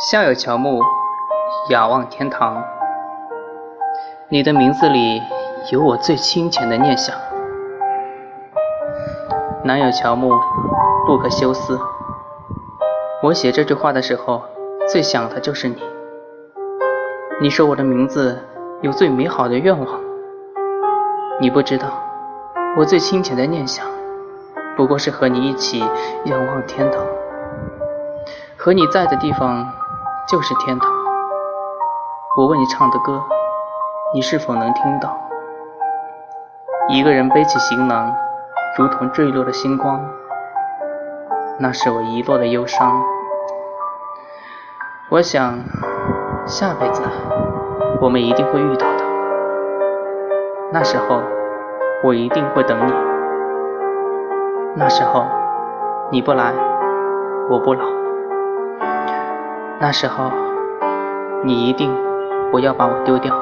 夏有乔木，仰望天堂。你的名字里有我最清浅的念想。南有乔木，不可休思。我写这句话的时候，最想的就是你。你说我的名字有最美好的愿望。你不知道，我最清浅的念想，不过是和你一起仰望天堂。和你在的地方。就是天堂。我为你唱的歌，你是否能听到？一个人背起行囊，如同坠落的星光，那是我遗落的忧伤。我想，下辈子我们一定会遇到的。那时候，我一定会等你。那时候，你不来，我不老。那时候，你一定不要把我丢掉。